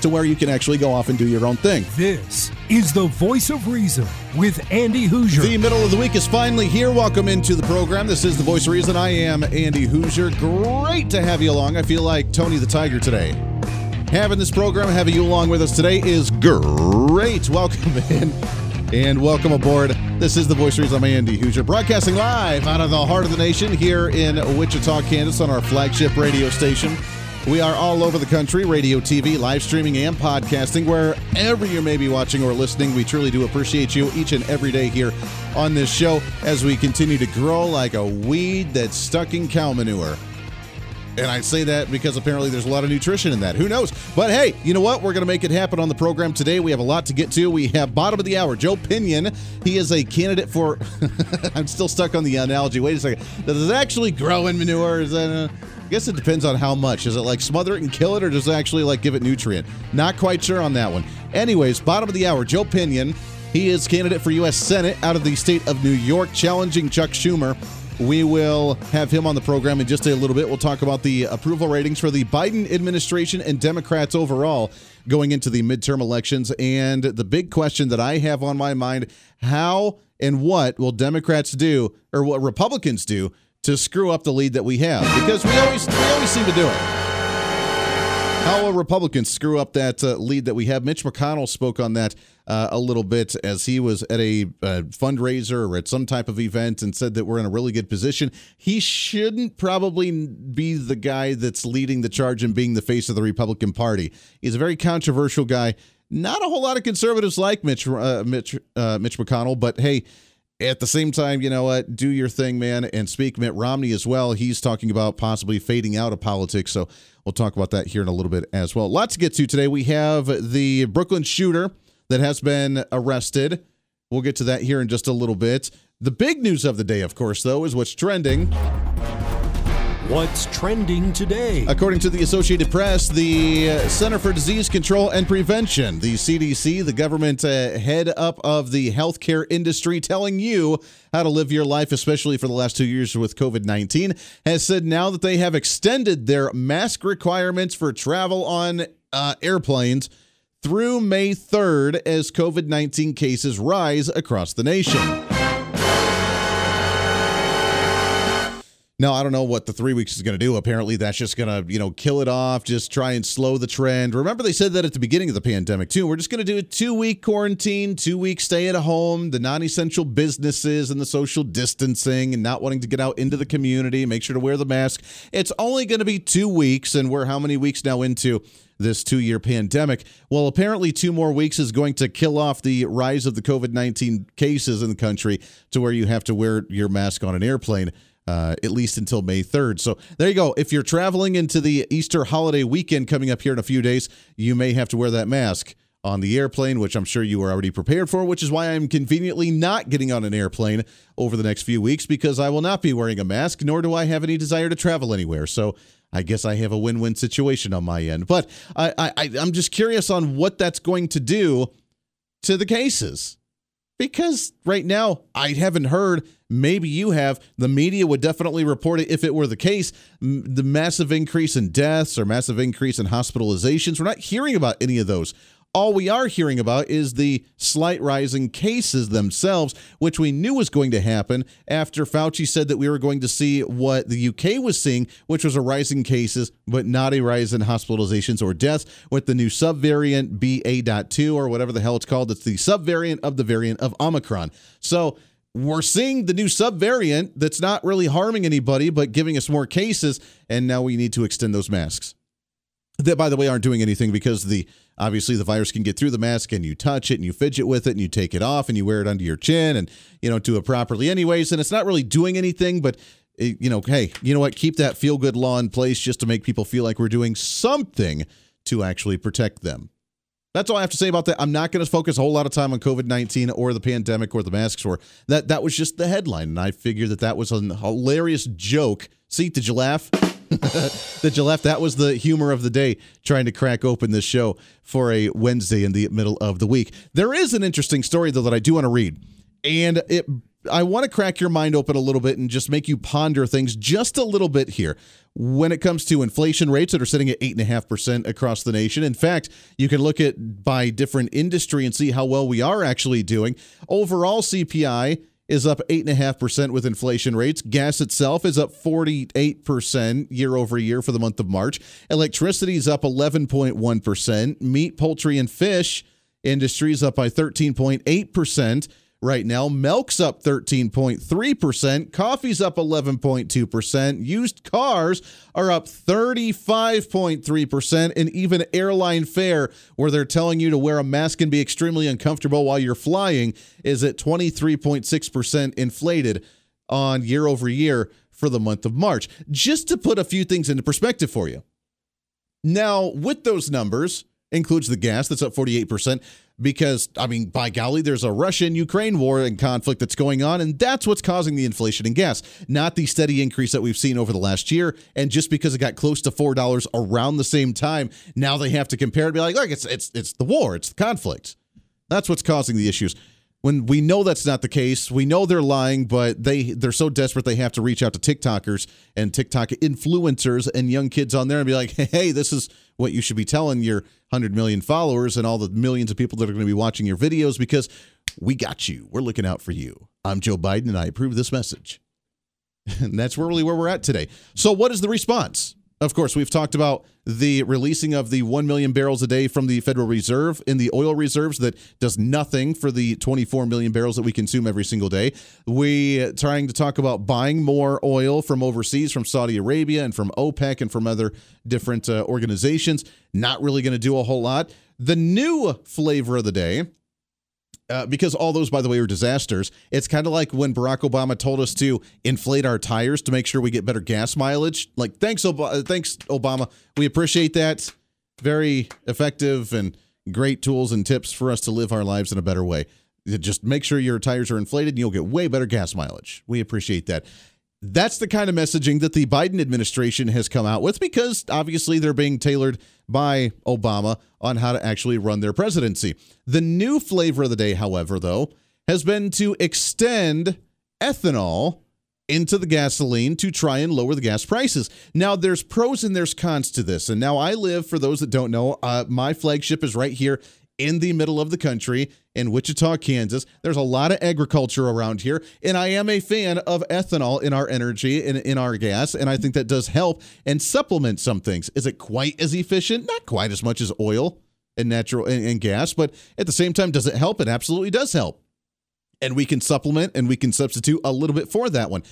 to where you can actually go off and do your own thing. This is the voice of reason with Andy Hooser. The middle of the week is finally here. Welcome into the program. This is the voice of reason. I am Andy Hooser. Great to have you along. I feel like Tony the Tiger today. Having this program, having you along with us today is great. Welcome in and welcome aboard. This is the voice of reason. I'm Andy Hooser, broadcasting live out of the heart of the nation here in Wichita, Kansas, on our flagship radio station. We are all over the country, radio, TV, live streaming, and podcasting. Wherever you may be watching or listening, we truly do appreciate you each and every day here on this show as we continue to grow like a weed that's stuck in cow manure. And I say that because apparently there's a lot of nutrition in that. Who knows? But hey, you know what? We're going to make it happen on the program today. We have a lot to get to. We have bottom of the hour, Joe Pinion. He is a candidate for. I'm still stuck on the analogy. Wait a second. Does it actually grow in manure? Is that. Uh, I guess it depends on how much. Is it like smother it and kill it, or does it actually like give it nutrient? Not quite sure on that one. Anyways, bottom of the hour, Joe Pinion. He is candidate for U.S. Senate out of the state of New York, challenging Chuck Schumer. We will have him on the program in just a little bit. We'll talk about the approval ratings for the Biden administration and Democrats overall going into the midterm elections. And the big question that I have on my mind how and what will Democrats do, or what Republicans do, to screw up the lead that we have because we always we always seem to do it. How will Republicans screw up that uh, lead that we have? Mitch McConnell spoke on that uh, a little bit as he was at a uh, fundraiser or at some type of event and said that we're in a really good position. He shouldn't probably be the guy that's leading the charge and being the face of the Republican Party. He's a very controversial guy. Not a whole lot of conservatives like Mitch uh, Mitch uh, Mitch McConnell, but hey at the same time, you know what? Do your thing, man, and speak. Mitt Romney as well. He's talking about possibly fading out of politics. So we'll talk about that here in a little bit as well. Lots to get to today. We have the Brooklyn shooter that has been arrested. We'll get to that here in just a little bit. The big news of the day, of course, though, is what's trending. What's trending today? According to the Associated Press, the Center for Disease Control and Prevention, the CDC, the government uh, head up of the healthcare industry, telling you how to live your life, especially for the last two years with COVID 19, has said now that they have extended their mask requirements for travel on uh, airplanes through May 3rd as COVID 19 cases rise across the nation. Now, I don't know what the three weeks is going to do. Apparently, that's just going to, you know, kill it off, just try and slow the trend. Remember, they said that at the beginning of the pandemic, too. We're just going to do a two week quarantine, two week stay at home, the non essential businesses and the social distancing and not wanting to get out into the community, make sure to wear the mask. It's only going to be two weeks, and we're how many weeks now into this two year pandemic? Well, apparently, two more weeks is going to kill off the rise of the COVID 19 cases in the country to where you have to wear your mask on an airplane uh, at least until May 3rd. So there you go. If you're traveling into the Easter holiday weekend coming up here in a few days, you may have to wear that mask on the airplane, which I'm sure you are already prepared for, which is why I'm conveniently not getting on an airplane over the next few weeks because I will not be wearing a mask, nor do I have any desire to travel anywhere. So I guess I have a win win situation on my end. But I, I, I'm just curious on what that's going to do to the cases because right now I haven't heard. Maybe you have. The media would definitely report it if it were the case. The massive increase in deaths or massive increase in hospitalizations. We're not hearing about any of those. All we are hearing about is the slight rise in cases themselves, which we knew was going to happen after Fauci said that we were going to see what the UK was seeing, which was a rise in cases, but not a rise in hospitalizations or deaths with the new subvariant BA.2 or whatever the hell it's called. It's the subvariant of the variant of Omicron. So we're seeing the new subvariant that's not really harming anybody, but giving us more cases. And now we need to extend those masks. That, by the way, aren't doing anything because the obviously the virus can get through the mask and you touch it and you fidget with it and you take it off and you wear it under your chin and you don't do it properly anyways and it's not really doing anything but eh, you know hey you know what keep that feel good law in place just to make people feel like we're doing something to actually protect them That's all I have to say about that. I'm not going to focus a whole lot of time on COVID 19 or the pandemic or the masks or that. That was just the headline, and I figured that that was a hilarious joke. See, did you laugh? did you laugh? That was the humor of the day, trying to crack open this show for a Wednesday in the middle of the week. There is an interesting story though that I do want to read, and it I want to crack your mind open a little bit and just make you ponder things just a little bit here when it comes to inflation rates that are sitting at 8.5% across the nation. In fact, you can look at by different industry and see how well we are actually doing. Overall, CPI is up 8.5% with inflation rates. Gas itself is up 48% year over year for the month of March. Electricity is up 11.1%. Meat, poultry, and fish industries up by 13.8% right now. Milk's up 13.3%, coffee's up 11.2%, used cars are up 35.3%, and even airline fare, where they're telling you to wear a mask and be extremely uncomfortable while you're flying, is at 23.6% inflated on year over year for the month of March. Just to put a few things into perspective for you. Now, with those numbers, includes the gas that's up 48% because I mean by golly there's a Russian Ukraine war and conflict that's going on and that's what's causing the inflation in gas. Not the steady increase that we've seen over the last year and just because it got close to $4 around the same time now they have to compare and be like look it's it's it's the war it's the conflict. That's what's causing the issues when we know that's not the case we know they're lying but they they're so desperate they have to reach out to tiktokers and tiktok influencers and young kids on there and be like hey this is what you should be telling your 100 million followers and all the millions of people that are going to be watching your videos because we got you. We're looking out for you. I'm joe biden and i approve this message. And that's really where we're at today. So what is the response of course, we've talked about the releasing of the 1 million barrels a day from the Federal Reserve in the oil reserves that does nothing for the 24 million barrels that we consume every single day. We trying to talk about buying more oil from overseas from Saudi Arabia and from OPEC and from other different uh, organizations. Not really going to do a whole lot. The new flavor of the day uh, because all those, by the way, are disasters. It's kind of like when Barack Obama told us to inflate our tires to make sure we get better gas mileage. Like, thanks, Ob- uh, thanks, Obama. We appreciate that. Very effective and great tools and tips for us to live our lives in a better way. Just make sure your tires are inflated and you'll get way better gas mileage. We appreciate that. That's the kind of messaging that the Biden administration has come out with because obviously they're being tailored by Obama on how to actually run their presidency. The new flavor of the day, however, though, has been to extend ethanol into the gasoline to try and lower the gas prices. Now, there's pros and there's cons to this. And now I live, for those that don't know, uh, my flagship is right here in the middle of the country in Wichita, Kansas. There's a lot of agriculture around here, and I am a fan of ethanol in our energy and in, our gas, and I think that does help and supplement some things. Is it quite as efficient? Not quite as much as oil and natural and, and gas, but at the same time, does it help? It absolutely does help. And we can supplement and we can substitute a little bit for that one.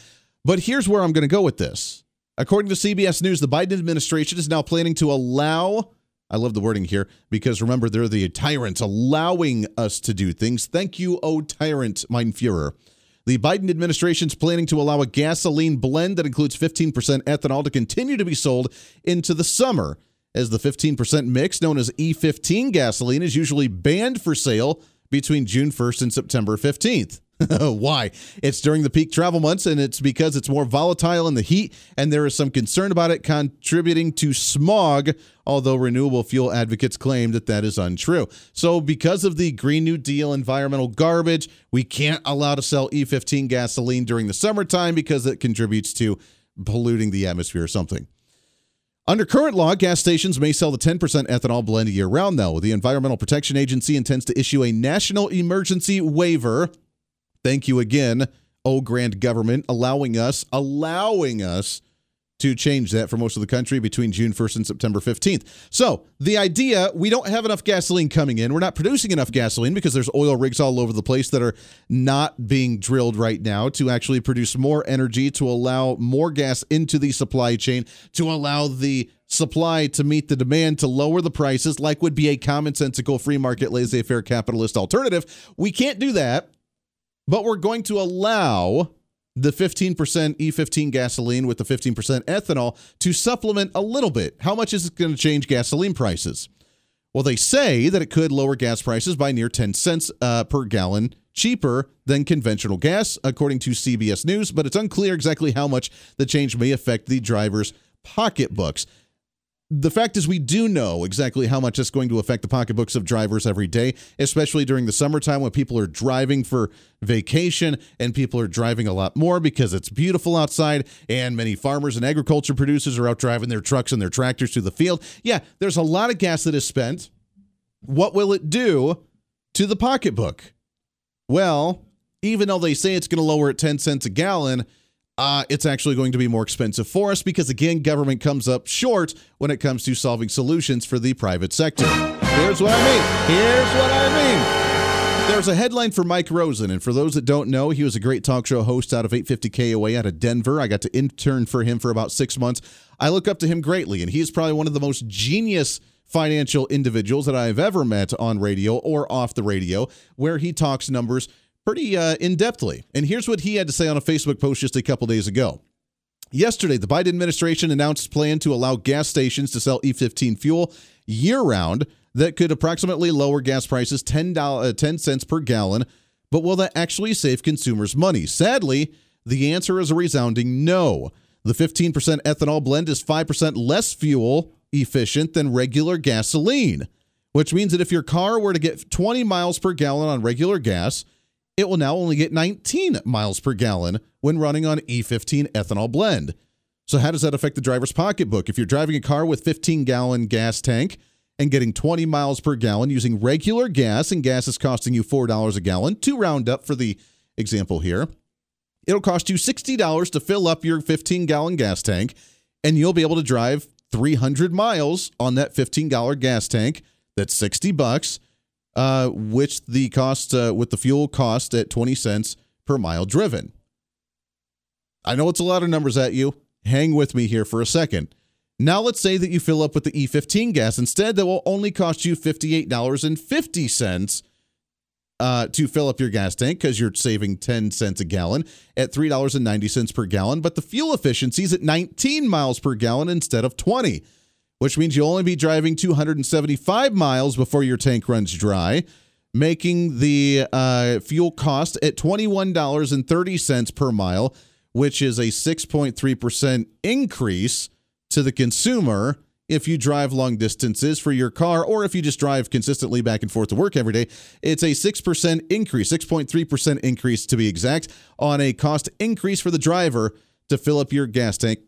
But here's where I'm going to go with this. According to CBS News, the Biden administration is now planning to allow I love the wording here because remember, they're the tyrants allowing us to do things. Thank you, oh tyrant, mein Fuhrer. The Biden administration is planning to allow a gasoline blend that includes 15% ethanol to continue to be sold into the summer, as the 15% mix, known as E15 gasoline, is usually banned for sale between June 1st and September 15th. Why? It's during the peak travel months, and it's because it's more volatile in the heat, and there is some concern about it contributing to smog, although renewable fuel advocates claim that that is untrue. So, because of the Green New Deal environmental garbage, we can't allow to sell E15 gasoline during the summertime because it contributes to polluting the atmosphere or something. Under current law, gas stations may sell the 10% ethanol blend year round, though. The Environmental Protection Agency intends to issue a national emergency waiver Thank you again, oh grand government, allowing us, allowing us to change that for most of the country between June 1st and September 15th. So, the idea we don't have enough gasoline coming in. We're not producing enough gasoline because there's oil rigs all over the place that are not being drilled right now to actually produce more energy, to allow more gas into the supply chain, to allow the supply to meet the demand, to lower the prices, like would be a commonsensical free market, laissez faire capitalist alternative. We can't do that but we're going to allow the 15% E15 gasoline with the 15% ethanol to supplement a little bit. How much is it going to change gasoline prices? Well, they say that it could lower gas prices by near 10 cents uh, per gallon cheaper than conventional gas, according to CBS News, but it's unclear exactly how much the change may affect the drivers' pocketbooks the fact is, we do know exactly how much it's going to affect the pocketbooks of drivers every day, especially during the summertime when people are driving for vacation and people are driving a lot more because it's beautiful outside and many farmers and agriculture producers are out driving their trucks and their tractors to the field. Yeah, there's a lot of gas that is spent. What will it do to the pocketbook? Well, even though they say it's going to lower it 10 cents a gallon, uh, it's actually going to be more expensive for us because, again, government comes up short when it comes to solving solutions for the private sector. Here's what I mean. Here's what I mean. There's a headline for Mike Rosen, and for those that don't know, he was a great talk show host out of 850 KOA out of Denver. I got to intern for him for about six months. I look up to him greatly, and he's probably one of the most genius financial individuals that I've ever met on radio or off the radio, where he talks numbers pretty uh, in depthly. And here's what he had to say on a Facebook post just a couple days ago. Yesterday, the Biden administration announced plan to allow gas stations to sell E15 fuel year round that could approximately lower gas prices 10, uh, 10 cents per gallon. But will that actually save consumers money? Sadly, the answer is a resounding no. The 15% ethanol blend is 5% less fuel efficient than regular gasoline, which means that if your car were to get 20 miles per gallon on regular gas, it will now only get 19 miles per gallon when running on E15 ethanol blend. So, how does that affect the driver's pocketbook? If you're driving a car with 15 gallon gas tank and getting 20 miles per gallon using regular gas, and gas is costing you $4 a gallon, to round up for the example here, it'll cost you $60 to fill up your 15 gallon gas tank, and you'll be able to drive 300 miles on that 15 gallon gas tank. That's 60 bucks uh, which the cost uh, with the fuel cost at 20 cents per mile driven. I know it's a lot of numbers at you. Hang with me here for a second. Now let's say that you fill up with the E15 gas instead. That will only cost you $58.50 uh, to fill up your gas tank because you're saving 10 cents a gallon at $3.90 per gallon. But the fuel efficiency is at 19 miles per gallon instead of 20 which means you'll only be driving 275 miles before your tank runs dry, making the uh, fuel cost at $21.30 per mile, which is a 6.3% increase to the consumer if you drive long distances for your car or if you just drive consistently back and forth to work every day. It's a 6% increase, 6.3% increase to be exact, on a cost increase for the driver to fill up your gas tank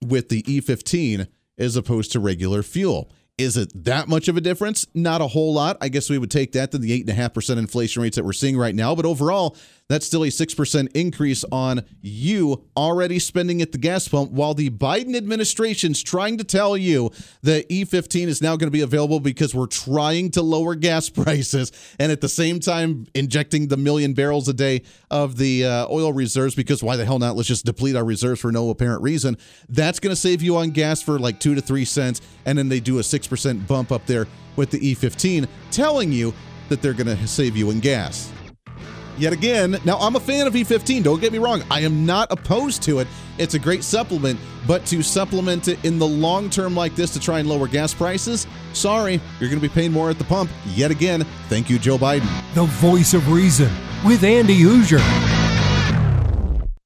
with the E15 as opposed to regular fuel. Is it that much of a difference? Not a whole lot. I guess we would take that than the 8.5% inflation rates that we're seeing right now. But overall, that's still a 6% increase on you already spending at the gas pump while the Biden administration's trying to tell you that E15 is now going to be available because we're trying to lower gas prices and at the same time injecting the million barrels a day of the uh, oil reserves because why the hell not? Let's just deplete our reserves for no apparent reason. That's going to save you on gas for like 2 to 3 cents and then they do a 6% bump up there with the E15 telling you that they're going to save you in gas yet again. Now, I'm a fan of E15, don't get me wrong. I am not opposed to it. It's a great supplement, but to supplement it in the long term like this to try and lower gas prices, sorry, you're going to be paying more at the pump yet again. Thank you, Joe Biden. The voice of reason with Andy Hooser.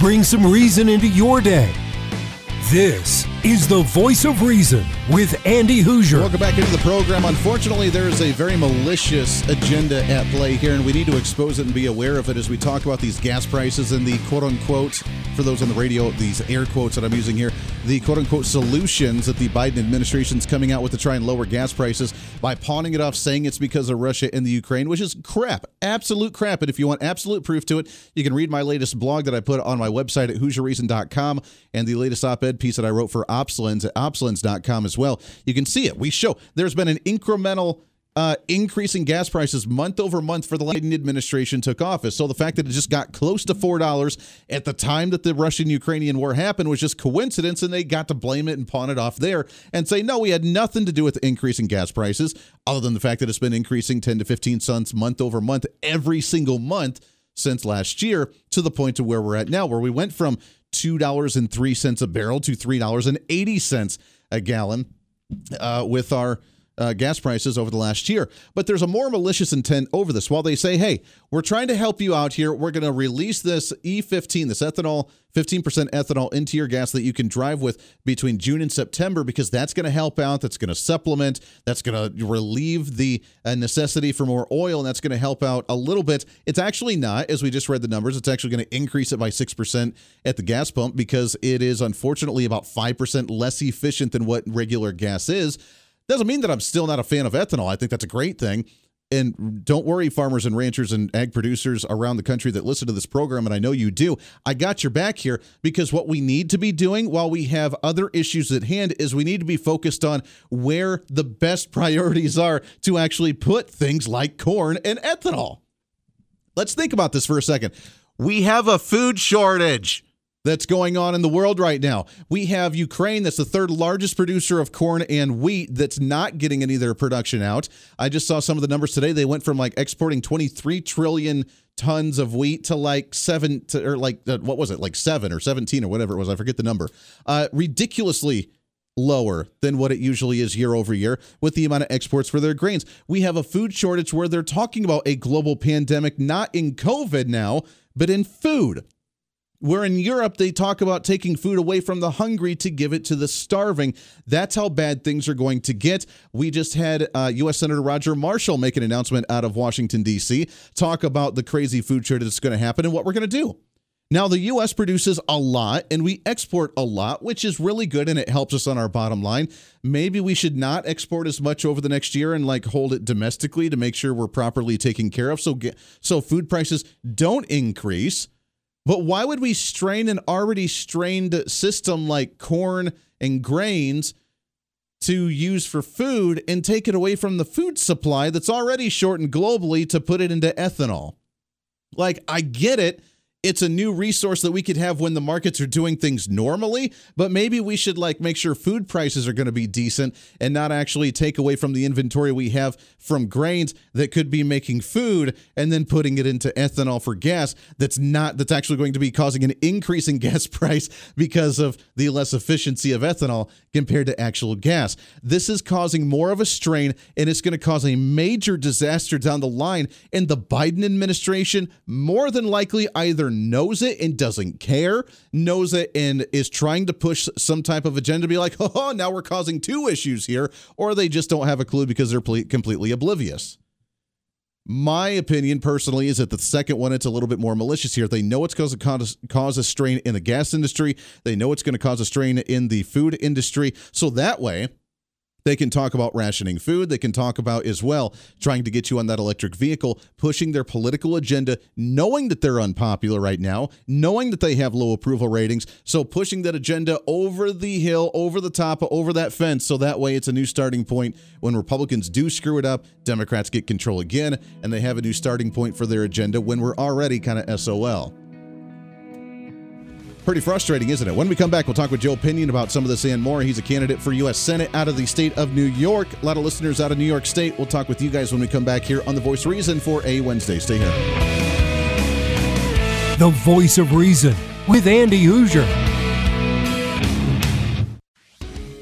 Bring some reason into your day. This is the voice of reason with Andy Hooser. Welcome back into the program. Unfortunately, there is a very malicious agenda at play here, and we need to expose it and be aware of it as we talk about these gas prices and the quote unquote, for those on the radio, these air quotes that I'm using here, the quote unquote solutions that the Biden administration is coming out with to try and lower gas prices by pawning it off, saying it's because of Russia and the Ukraine, which is crap, absolute crap. And if you want absolute proof to it, you can read my latest blog that I put on my website at HooserReason.com and the latest op ed piece that I wrote for OpsLens at opslens.com as well. You can see it. We show there's been an incremental uh, increase in gas prices month over month for the Biden administration took office. So the fact that it just got close to four dollars at the time that the Russian-Ukrainian war happened was just coincidence, and they got to blame it and pawn it off there and say no, we had nothing to do with the increase in gas prices, other than the fact that it's been increasing 10 to 15 cents month over month every single month since last year to the point to where we're at now, where we went from $2.03 a barrel to $3.80 a gallon uh, with our uh, gas prices over the last year. But there's a more malicious intent over this. While they say, hey, we're trying to help you out here, we're going to release this E15, this ethanol, 15% ethanol into your gas that you can drive with between June and September because that's going to help out, that's going to supplement, that's going to relieve the uh, necessity for more oil, and that's going to help out a little bit. It's actually not, as we just read the numbers, it's actually going to increase it by 6% at the gas pump because it is unfortunately about 5% less efficient than what regular gas is. Doesn't mean that I'm still not a fan of ethanol. I think that's a great thing. And don't worry, farmers and ranchers and ag producers around the country that listen to this program, and I know you do. I got your back here because what we need to be doing while we have other issues at hand is we need to be focused on where the best priorities are to actually put things like corn and ethanol. Let's think about this for a second. We have a food shortage that's going on in the world right now. We have Ukraine, that's the third largest producer of corn and wheat, that's not getting any of their production out. I just saw some of the numbers today. They went from like exporting 23 trillion tons of wheat to like seven, to, or like, uh, what was it, like seven or 17 or whatever it was. I forget the number. Uh, ridiculously lower than what it usually is year over year with the amount of exports for their grains. We have a food shortage where they're talking about a global pandemic, not in COVID now, but in food. Where in Europe, they talk about taking food away from the hungry to give it to the starving. That's how bad things are going to get. We just had uh, U.S. Senator Roger Marshall make an announcement out of Washington, D.C., talk about the crazy food shortage that's going to happen and what we're going to do. Now, the U.S. produces a lot and we export a lot, which is really good and it helps us on our bottom line. Maybe we should not export as much over the next year and like hold it domestically to make sure we're properly taken care of so, get, so food prices don't increase. But why would we strain an already strained system like corn and grains to use for food and take it away from the food supply that's already shortened globally to put it into ethanol? Like, I get it it's a new resource that we could have when the markets are doing things normally but maybe we should like make sure food prices are going to be decent and not actually take away from the inventory we have from grains that could be making food and then putting it into ethanol for gas that's not that's actually going to be causing an increase in gas price because of the less efficiency of ethanol compared to actual gas. This is causing more of a strain and it's going to cause a major disaster down the line and the Biden administration more than likely either knows it and doesn't care, knows it and is trying to push some type of agenda, be like, oh, now we're causing two issues here, or they just don't have a clue because they're ple- completely oblivious. My opinion personally is that the second one, it's a little bit more malicious here. They know it's going to cause a strain in the gas industry. They know it's going to cause a strain in the food industry. So that way, they can talk about rationing food. They can talk about as well trying to get you on that electric vehicle, pushing their political agenda, knowing that they're unpopular right now, knowing that they have low approval ratings. So pushing that agenda over the hill, over the top, over that fence. So that way it's a new starting point. When Republicans do screw it up, Democrats get control again, and they have a new starting point for their agenda when we're already kind of SOL. Pretty frustrating, isn't it? When we come back, we'll talk with Joe Pinion about some of this and more. He's a candidate for U.S. Senate out of the state of New York. A lot of listeners out of New York State. We'll talk with you guys when we come back here on The Voice Reason for a Wednesday. Stay here. The Voice of Reason with Andy Hooser.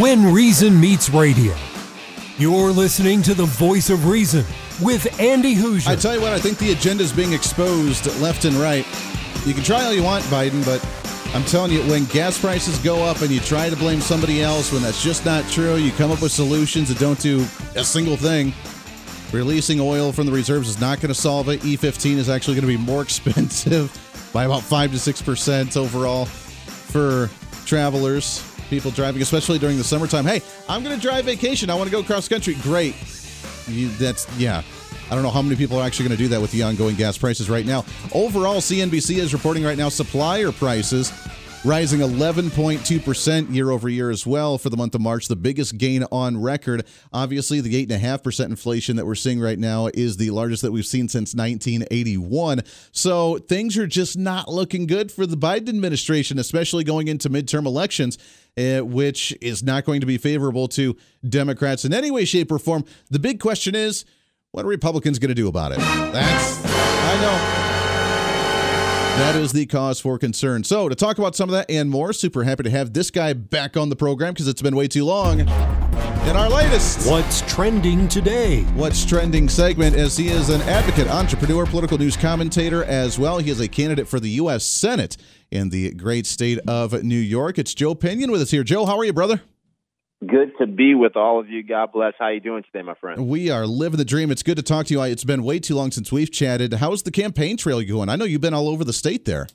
When Reason Meets Radio. You're listening to the Voice of Reason with Andy Hooser. I tell you what, I think the agenda is being exposed left and right. You can try all you want, Biden, but I'm telling you, when gas prices go up and you try to blame somebody else when that's just not true, you come up with solutions that don't do a single thing. Releasing oil from the reserves is not going to solve it. E15 is actually going to be more expensive by about 5 to 6% overall for travelers people driving, especially during the summertime. Hey, I'm going to drive vacation. I want to go cross country. Great. You, that's, yeah. I don't know how many people are actually going to do that with the ongoing gas prices right now. Overall, CNBC is reporting right now supplier prices rising 11.2% year over year as well for the month of March, the biggest gain on record. Obviously, the 8.5% inflation that we're seeing right now is the largest that we've seen since 1981. So things are just not looking good for the Biden administration, especially going into midterm elections. Uh, which is not going to be favorable to Democrats in any way, shape, or form. The big question is, what are Republicans going to do about it? That's, I know. That is the cause for concern. So, to talk about some of that and more, super happy to have this guy back on the program because it's been way too long. In our latest What's Trending Today? What's Trending segment, as he is an advocate, entrepreneur, political news commentator as well. He is a candidate for the U.S. Senate in the great state of New York. It's Joe Pinion with us here. Joe, how are you, brother? Good to be with all of you. God bless. How you doing today, my friend? We are living the dream. It's good to talk to you. It's been way too long since we've chatted. How's the campaign trail going? I know you've been all over the state there.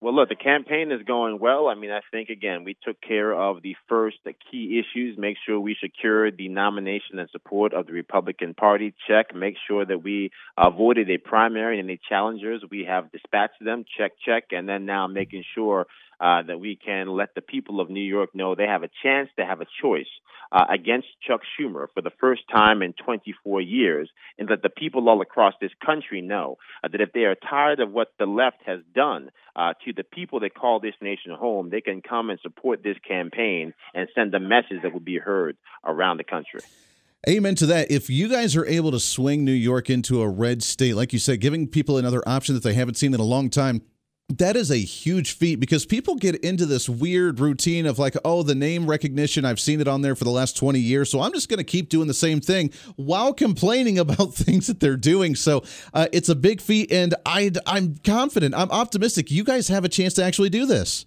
Well, look, the campaign is going well. I mean, I think again we took care of the first the key issues. Make sure we secure the nomination and support of the Republican Party. Check. Make sure that we avoided a primary and any challengers. We have dispatched them. Check, check, and then now making sure uh, that we can let the people of New York know they have a chance to have a choice uh, against Chuck Schumer for the first time in 24 years, and that the people all across this country know uh, that if they are tired of what the left has done uh, to the people that call this nation home, they can come and support this campaign and send a message that will be heard around the country. Amen to that. If you guys are able to swing New York into a red state, like you said, giving people another option that they haven't seen in a long time, that is a huge feat because people get into this weird routine of like, oh, the name recognition, I've seen it on there for the last 20 years. So I'm just going to keep doing the same thing while complaining about things that they're doing. So uh, it's a big feat. And I, I'm confident, I'm optimistic. You guys have a chance to actually do this.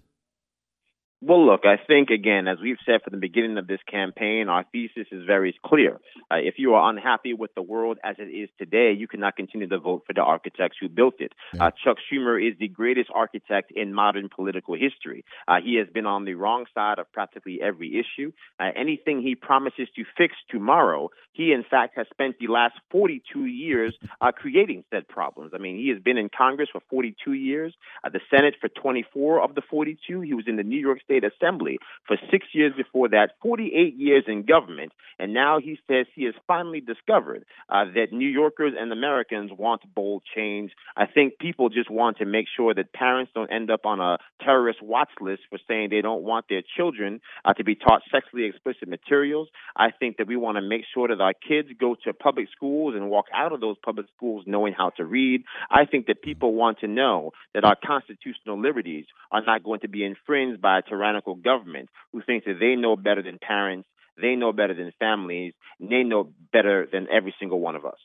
Well, look, I think, again, as we've said from the beginning of this campaign, our thesis is very clear. Uh, if you are unhappy with the world as it is today, you cannot continue to vote for the architects who built it. Yeah. Uh, Chuck Schumer is the greatest architect in modern political history. Uh, he has been on the wrong side of practically every issue. Uh, anything he promises to fix tomorrow, he, in fact, has spent the last 42 years uh, creating said problems. I mean, he has been in Congress for 42 years, uh, the Senate for 24 of the 42. He was in the New York State State Assembly for six years before that, 48 years in government, and now he says he has finally discovered uh, that New Yorkers and Americans want bold change. I think people just want to make sure that parents don't end up on a terrorist watch list for saying they don't want their children uh, to be taught sexually explicit materials. I think that we want to make sure that our kids go to public schools and walk out of those public schools knowing how to read. I think that people want to know that our constitutional liberties are not going to be infringed by a tyrannical government who thinks that they know better than parents, they know better than families, they know better than every single one of us.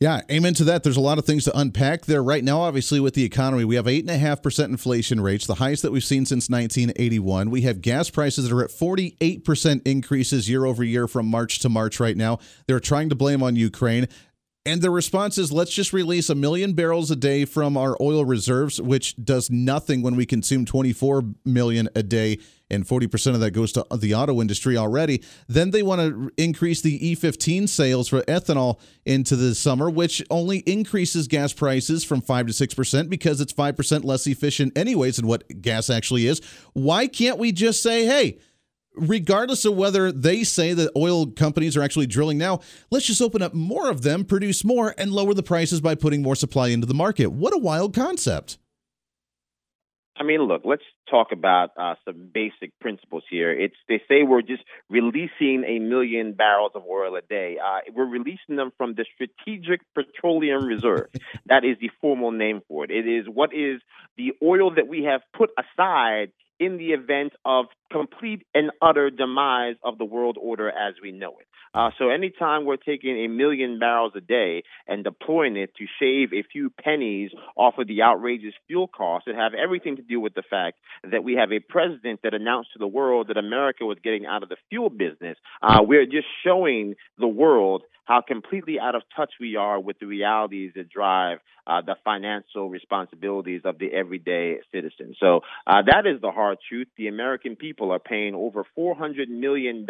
Yeah, amen to that. There's a lot of things to unpack there right now. Obviously, with the economy, we have eight and a half percent inflation rates, the highest that we've seen since 1981. We have gas prices that are at 48 percent increases year over year from March to March right now. They're trying to blame on Ukraine. And the response is let's just release a million barrels a day from our oil reserves, which does nothing when we consume 24 million a day, and 40% of that goes to the auto industry already. Then they want to increase the E15 sales for ethanol into the summer, which only increases gas prices from 5 to 6% because it's 5% less efficient, anyways, than what gas actually is. Why can't we just say, hey, regardless of whether they say that oil companies are actually drilling now, let's just open up more of them, produce more, and lower the prices by putting more supply into the market. What a wild concept. I mean, look, let's talk about uh, some basic principles here. It's they say we're just releasing a million barrels of oil a day. Uh, we're releasing them from the Strategic Petroleum Reserve. that is the formal name for it. It is what is the oil that we have put aside in the event of complete and utter demise of the world order as we know it. Uh, so anytime we're taking a million barrels a day and deploying it to shave a few pennies off of the outrageous fuel costs, it have everything to do with the fact that we have a president that announced to the world that America was getting out of the fuel business. Uh, we're just showing the world how completely out of touch we are with the realities that drive uh, the financial responsibilities of the everyday citizen. So uh, that is the hard truth. The American people are paying over $400 million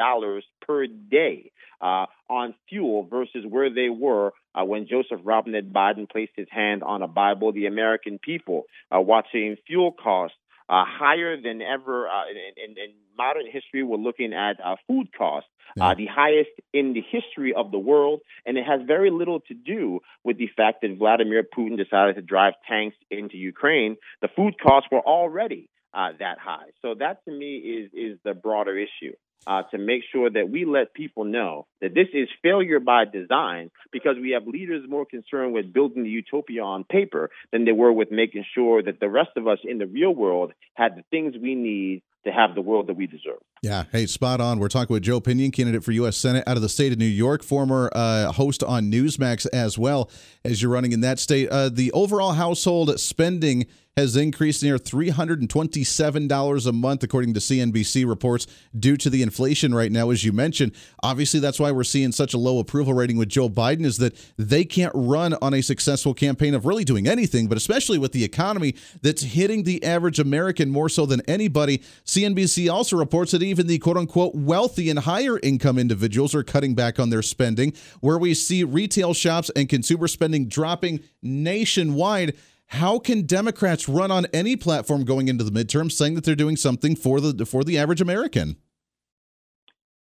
per day uh, on fuel versus where they were uh, when Joseph Robinette Biden placed his hand on a Bible. The American people are watching fuel costs uh, higher than ever uh, in, in, in, modern history. We're looking at uh, food costs, uh, yeah. the highest in the history of the world, and it has very little to do with the fact that Vladimir Putin decided to drive tanks into Ukraine. The food costs were already uh, that high. So that to me is is the broader issue uh, to make sure that we let people know that this is failure by design because we have leaders more concerned with building the utopia on paper than they were with making sure that the rest of us in the real world had the things we need to have the world that we deserve. Yeah, hey, spot on. We're talking with Joe Pinion, candidate for U.S. Senate out of the state of New York, former uh, host on Newsmax as well as you're running in that state. Uh, the overall household spending has increased near $327 a month, according to CNBC reports, due to the inflation right now, as you mentioned. Obviously, that's why we're seeing such a low approval rating with Joe Biden, is that they can't run on a successful campaign of really doing anything, but especially with the economy that's hitting the average American more so than anybody. CNBC also reports that even the quote unquote wealthy and higher income individuals are cutting back on their spending, where we see retail shops and consumer spending dropping nationwide. How can Democrats run on any platform going into the midterm saying that they're doing something for the for the average American?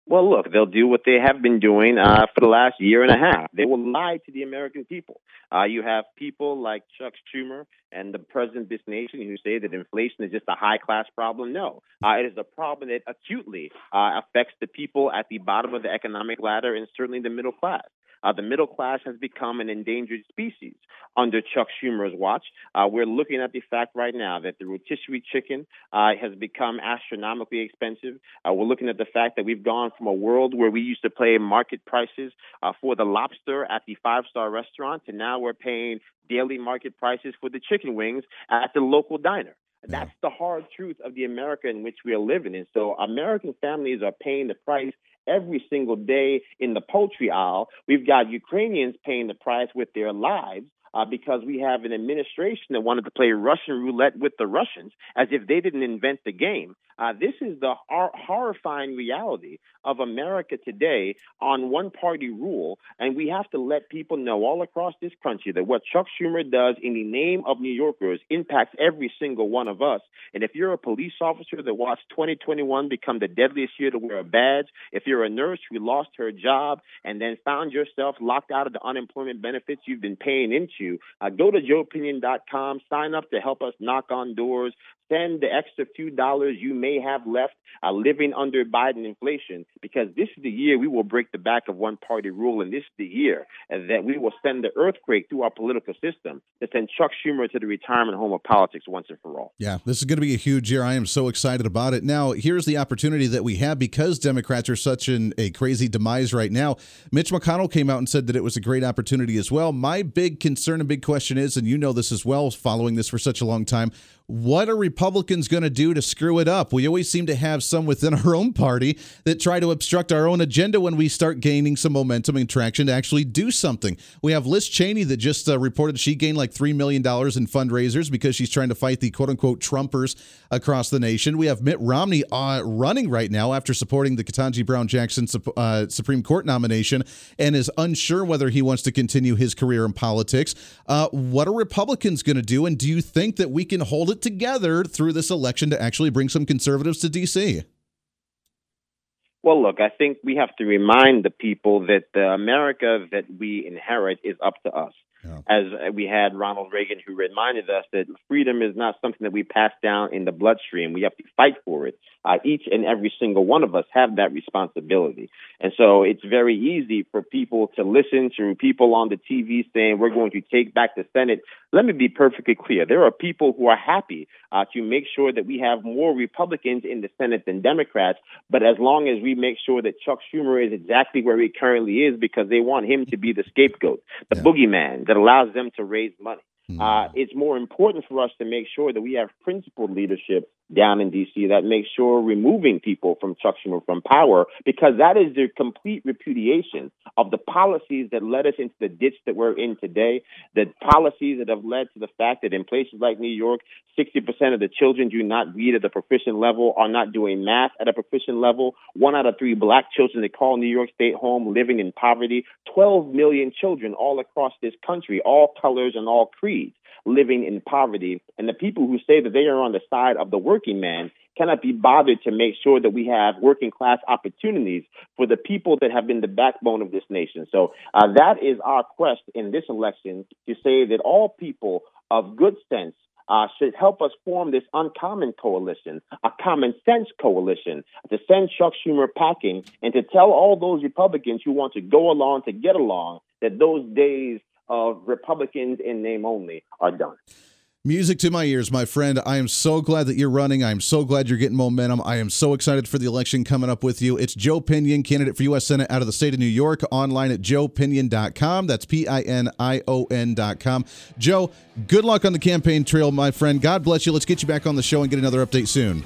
Well, look, they'll do what they have been doing uh, for the last year and a half. They will lie to the American people. Uh, you have people like Chuck Schumer and the president of this nation who say that inflation is just a high class problem. No, uh, it is a problem that acutely uh, affects the people at the bottom of the economic ladder and certainly the middle class. Uh, the middle class has become an endangered species under Chuck Schumer's watch. Uh, we're looking at the fact right now that the rotisserie chicken uh, has become astronomically expensive. Uh, we're looking at the fact that we've gone from a world where we used to pay market prices uh, for the lobster at the five star restaurant to now we're paying daily market prices for the chicken wings at the local diner. That's the hard truth of the America in which we are living in. So American families are paying the price every single day in the poultry aisle. We've got Ukrainians paying the price with their lives uh, because we have an administration that wanted to play Russian roulette with the Russians as if they didn't invent the game. Uh, this is the hor- horrifying reality of America today on one party rule. And we have to let people know all across this country that what Chuck Schumer does in the name of New Yorkers impacts every single one of us. And if you're a police officer that watched 2021 become the deadliest year to wear a badge, if you're a nurse who lost her job and then found yourself locked out of the unemployment benefits you've been paying into, uh, go to joepinion.com, sign up to help us knock on doors, spend the extra few dollars you may have left uh, living under Biden inflation because this is the year we will break the back of one party rule, and this is the year that we will send the earthquake through our political system to send Chuck Schumer to the retirement home of politics once and for all. Yeah, this is going to be a huge year. I am so excited about it. Now, here's the opportunity that we have because Democrats are such an, a crazy demise right now. Mitch McConnell came out and said that it was a great opportunity as well. My big concern and big question is, and you know this as well, following this for such a long time, what are Republicans going to do to screw it up? We always seem to have some within our own party that try to obstruct our own agenda when we start gaining some momentum and traction to actually do something. We have Liz Cheney that just uh, reported she gained like $3 million in fundraisers because she's trying to fight the quote unquote Trumpers across the nation. We have Mitt Romney uh, running right now after supporting the Ketanji Brown Jackson uh, Supreme Court nomination and is unsure whether he wants to continue his career in politics. Uh, what are Republicans going to do? And do you think that we can hold it? Together through this election to actually bring some conservatives to D.C.? Well, look, I think we have to remind the people that the America that we inherit is up to us. Yeah. As we had Ronald Reagan, who reminded us that freedom is not something that we pass down in the bloodstream. We have to fight for it. Uh, each and every single one of us have that responsibility. And so it's very easy for people to listen to people on the TV saying, we're going to take back the Senate. Let me be perfectly clear. There are people who are happy uh, to make sure that we have more Republicans in the Senate than Democrats. But as long as we make sure that Chuck Schumer is exactly where he currently is because they want him to be the scapegoat, the yeah. boogeyman that allows them to raise money. Hmm. Uh, it's more important for us to make sure that we have principled leadership down in D.C. that makes sure removing people from Chuck Schumer from power because that is their complete repudiation of the policies that led us into the ditch that we're in today, the policies that have led to the fact that in places like New York, 60% of the children do not read at the proficient level, are not doing math at a proficient level. One out of three black children that call New York State home living in poverty. 12 million children all across this country, all colors and all creeds living in poverty. And the people who say that they are on the side of the working man cannot be bothered to make sure that we have working class opportunities for the people that have been the backbone of this nation. So uh, that is our quest in this election to say that all people of good sense uh, should help us form this uncommon coalition, a common sense coalition, to send Chuck Schumer packing and to tell all those Republicans who want to go along to get along that those days of Republicans in name only are done. Music to my ears, my friend. I am so glad that you're running. I am so glad you're getting momentum. I am so excited for the election coming up with you. It's Joe Pinion, candidate for U.S. Senate out of the state of New York, online at joepinion.com. That's P I N I O N.com. Joe, good luck on the campaign trail, my friend. God bless you. Let's get you back on the show and get another update soon.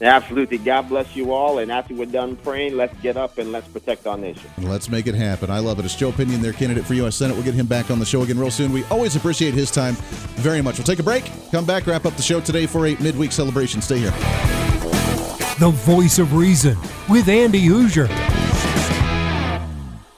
Absolutely. God bless you all. And after we're done praying, let's get up and let's protect our nation. Let's make it happen. I love it. It's Joe Pinion, their candidate for U.S. Senate. We'll get him back on the show again real soon. We always appreciate his time very much. We'll take a break, come back, wrap up the show today for a midweek celebration. Stay here. The voice of reason with Andy Hooser.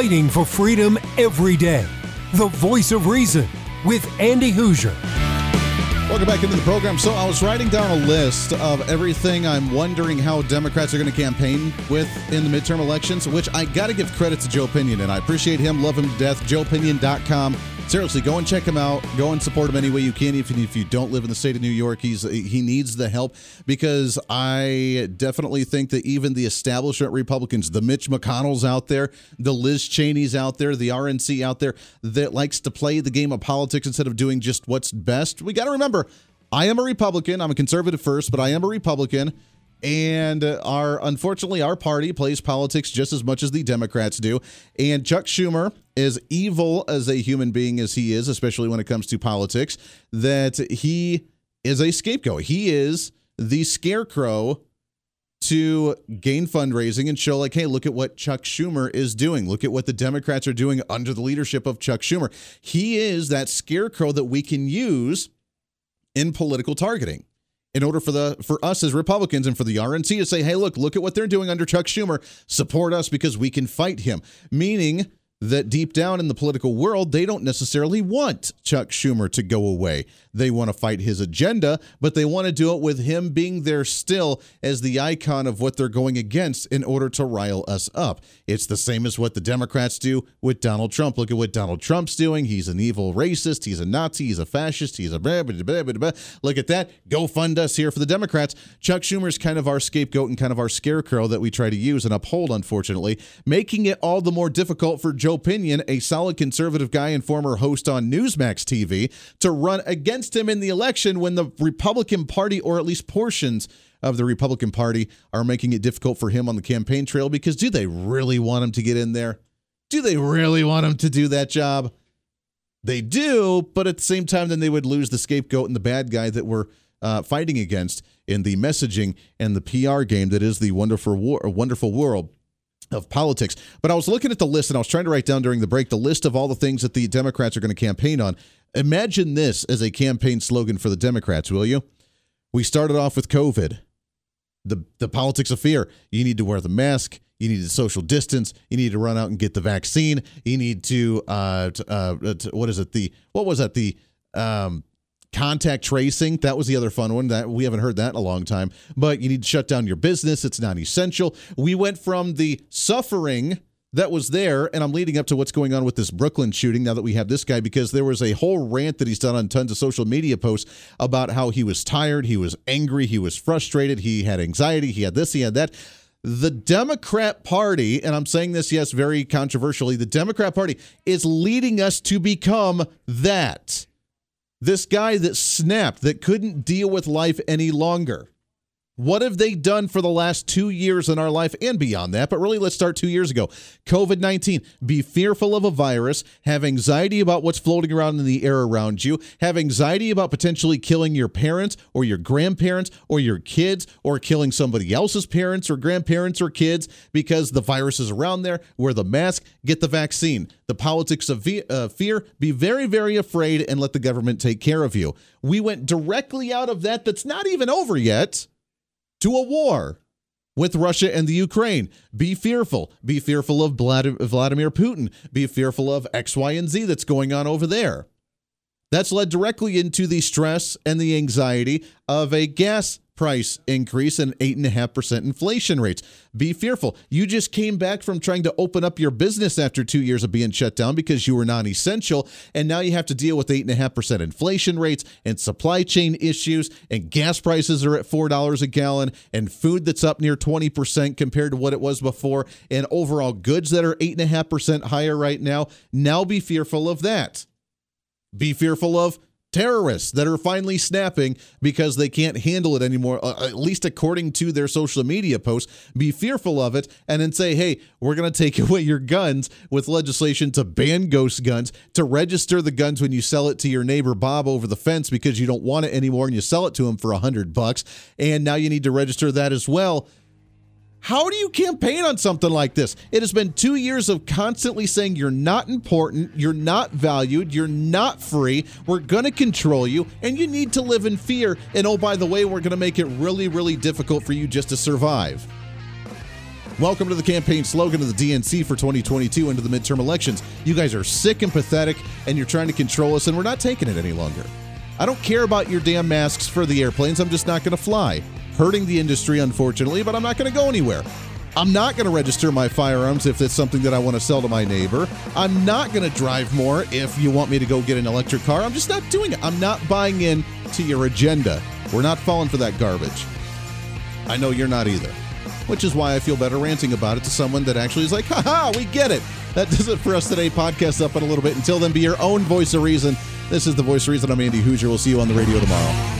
Fighting for freedom every day. The voice of reason with Andy Hooser. Welcome back into the program. So, I was writing down a list of everything I'm wondering how Democrats are going to campaign with in the midterm elections, which I got to give credit to Joe Pinion, and I appreciate him, love him to death. JoePinion.com seriously, go and check him out. Go and support him any way you can. Even if you don't live in the state of New York, he's he needs the help because I definitely think that even the establishment Republicans, the Mitch McConnells out there, the Liz Cheney's out there, the RNC out there that likes to play the game of politics instead of doing just what's best. We got to remember, I am a Republican. I'm a conservative first, but I am a Republican and uh, our unfortunately our party plays politics just as much as the Democrats do. And Chuck Schumer, as evil as a human being as he is, especially when it comes to politics, that he is a scapegoat. He is the scarecrow to gain fundraising and show like hey look at what Chuck Schumer is doing look at what the Democrats are doing under the leadership of Chuck Schumer he is that scarecrow that we can use in political targeting in order for the for us as Republicans and for the RNC to say, "Hey, look, look at what they're doing under Chuck Schumer. Support us because we can fight him." Meaning that deep down in the political world, they don't necessarily want Chuck Schumer to go away. They want to fight his agenda, but they want to do it with him being there still as the icon of what they're going against in order to rile us up. It's the same as what the Democrats do with Donald Trump. Look at what Donald Trump's doing. He's an evil racist. He's a Nazi. He's a fascist. He's a blah, blah, blah, blah, blah. Look at that. Go fund us here for the Democrats. Chuck Schumer's kind of our scapegoat and kind of our scarecrow that we try to use and uphold, unfortunately, making it all the more difficult for Joe Pinion, a solid conservative guy and former host on Newsmax TV, to run against against him in the election when the Republican Party, or at least portions of the Republican Party, are making it difficult for him on the campaign trail because do they really want him to get in there? Do they really want him to do that job? They do, but at the same time, then they would lose the scapegoat and the bad guy that we're uh, fighting against in the messaging and the PR game that is the wonderful, war, wonderful world of politics. But I was looking at the list and I was trying to write down during the break the list of all the things that the Democrats are going to campaign on. Imagine this as a campaign slogan for the Democrats, will you? We started off with COVID. The the politics of fear. You need to wear the mask. You need to social distance. You need to run out and get the vaccine. You need to uh, uh what is it? The what was that? The um contact tracing that was the other fun one that we haven't heard that in a long time but you need to shut down your business it's not essential we went from the suffering that was there. And I'm leading up to what's going on with this Brooklyn shooting now that we have this guy, because there was a whole rant that he's done on tons of social media posts about how he was tired, he was angry, he was frustrated, he had anxiety, he had this, he had that. The Democrat Party, and I'm saying this, yes, very controversially, the Democrat Party is leading us to become that. This guy that snapped, that couldn't deal with life any longer. What have they done for the last two years in our life and beyond that? But really, let's start two years ago. COVID 19. Be fearful of a virus, have anxiety about what's floating around in the air around you, have anxiety about potentially killing your parents or your grandparents or your kids or killing somebody else's parents or grandparents or kids because the virus is around there. Wear the mask, get the vaccine. The politics of uh, fear, be very, very afraid and let the government take care of you. We went directly out of that, that's not even over yet to a war with Russia and the Ukraine. Be fearful. Be fearful of Vladimir Putin. Be fearful of X, Y, and Z that's going on over there. That's led directly into the stress and the anxiety of a gas price increase and 8.5% inflation rates. Be fearful. You just came back from trying to open up your business after two years of being shut down because you were non essential. And now you have to deal with 8.5% inflation rates and supply chain issues. And gas prices are at $4 a gallon and food that's up near 20% compared to what it was before. And overall goods that are 8.5% higher right now. Now be fearful of that. Be fearful of terrorists that are finally snapping because they can't handle it anymore, uh, at least according to their social media posts. Be fearful of it and then say, hey, we're going to take away your guns with legislation to ban ghost guns, to register the guns when you sell it to your neighbor Bob over the fence because you don't want it anymore and you sell it to him for a hundred bucks. And now you need to register that as well how do you campaign on something like this? It has been two years of constantly saying you're not important, you're not valued, you're not free, we're going to control you, and you need to live in fear. And oh, by the way, we're going to make it really, really difficult for you just to survive. Welcome to the campaign slogan of the DNC for 2022 into the midterm elections. You guys are sick and pathetic, and you're trying to control us, and we're not taking it any longer. I don't care about your damn masks for the airplanes. I'm just not going to fly hurting the industry, unfortunately, but I'm not going to go anywhere. I'm not going to register my firearms if it's something that I want to sell to my neighbor. I'm not going to drive more if you want me to go get an electric car. I'm just not doing it. I'm not buying in to your agenda. We're not falling for that garbage. I know you're not either, which is why I feel better ranting about it to someone that actually is like, haha, we get it. That does it for us today. Podcast up in a little bit. Until then, be your own voice of reason. This is the voice of reason. I'm Andy Hooser. We'll see you on the radio tomorrow.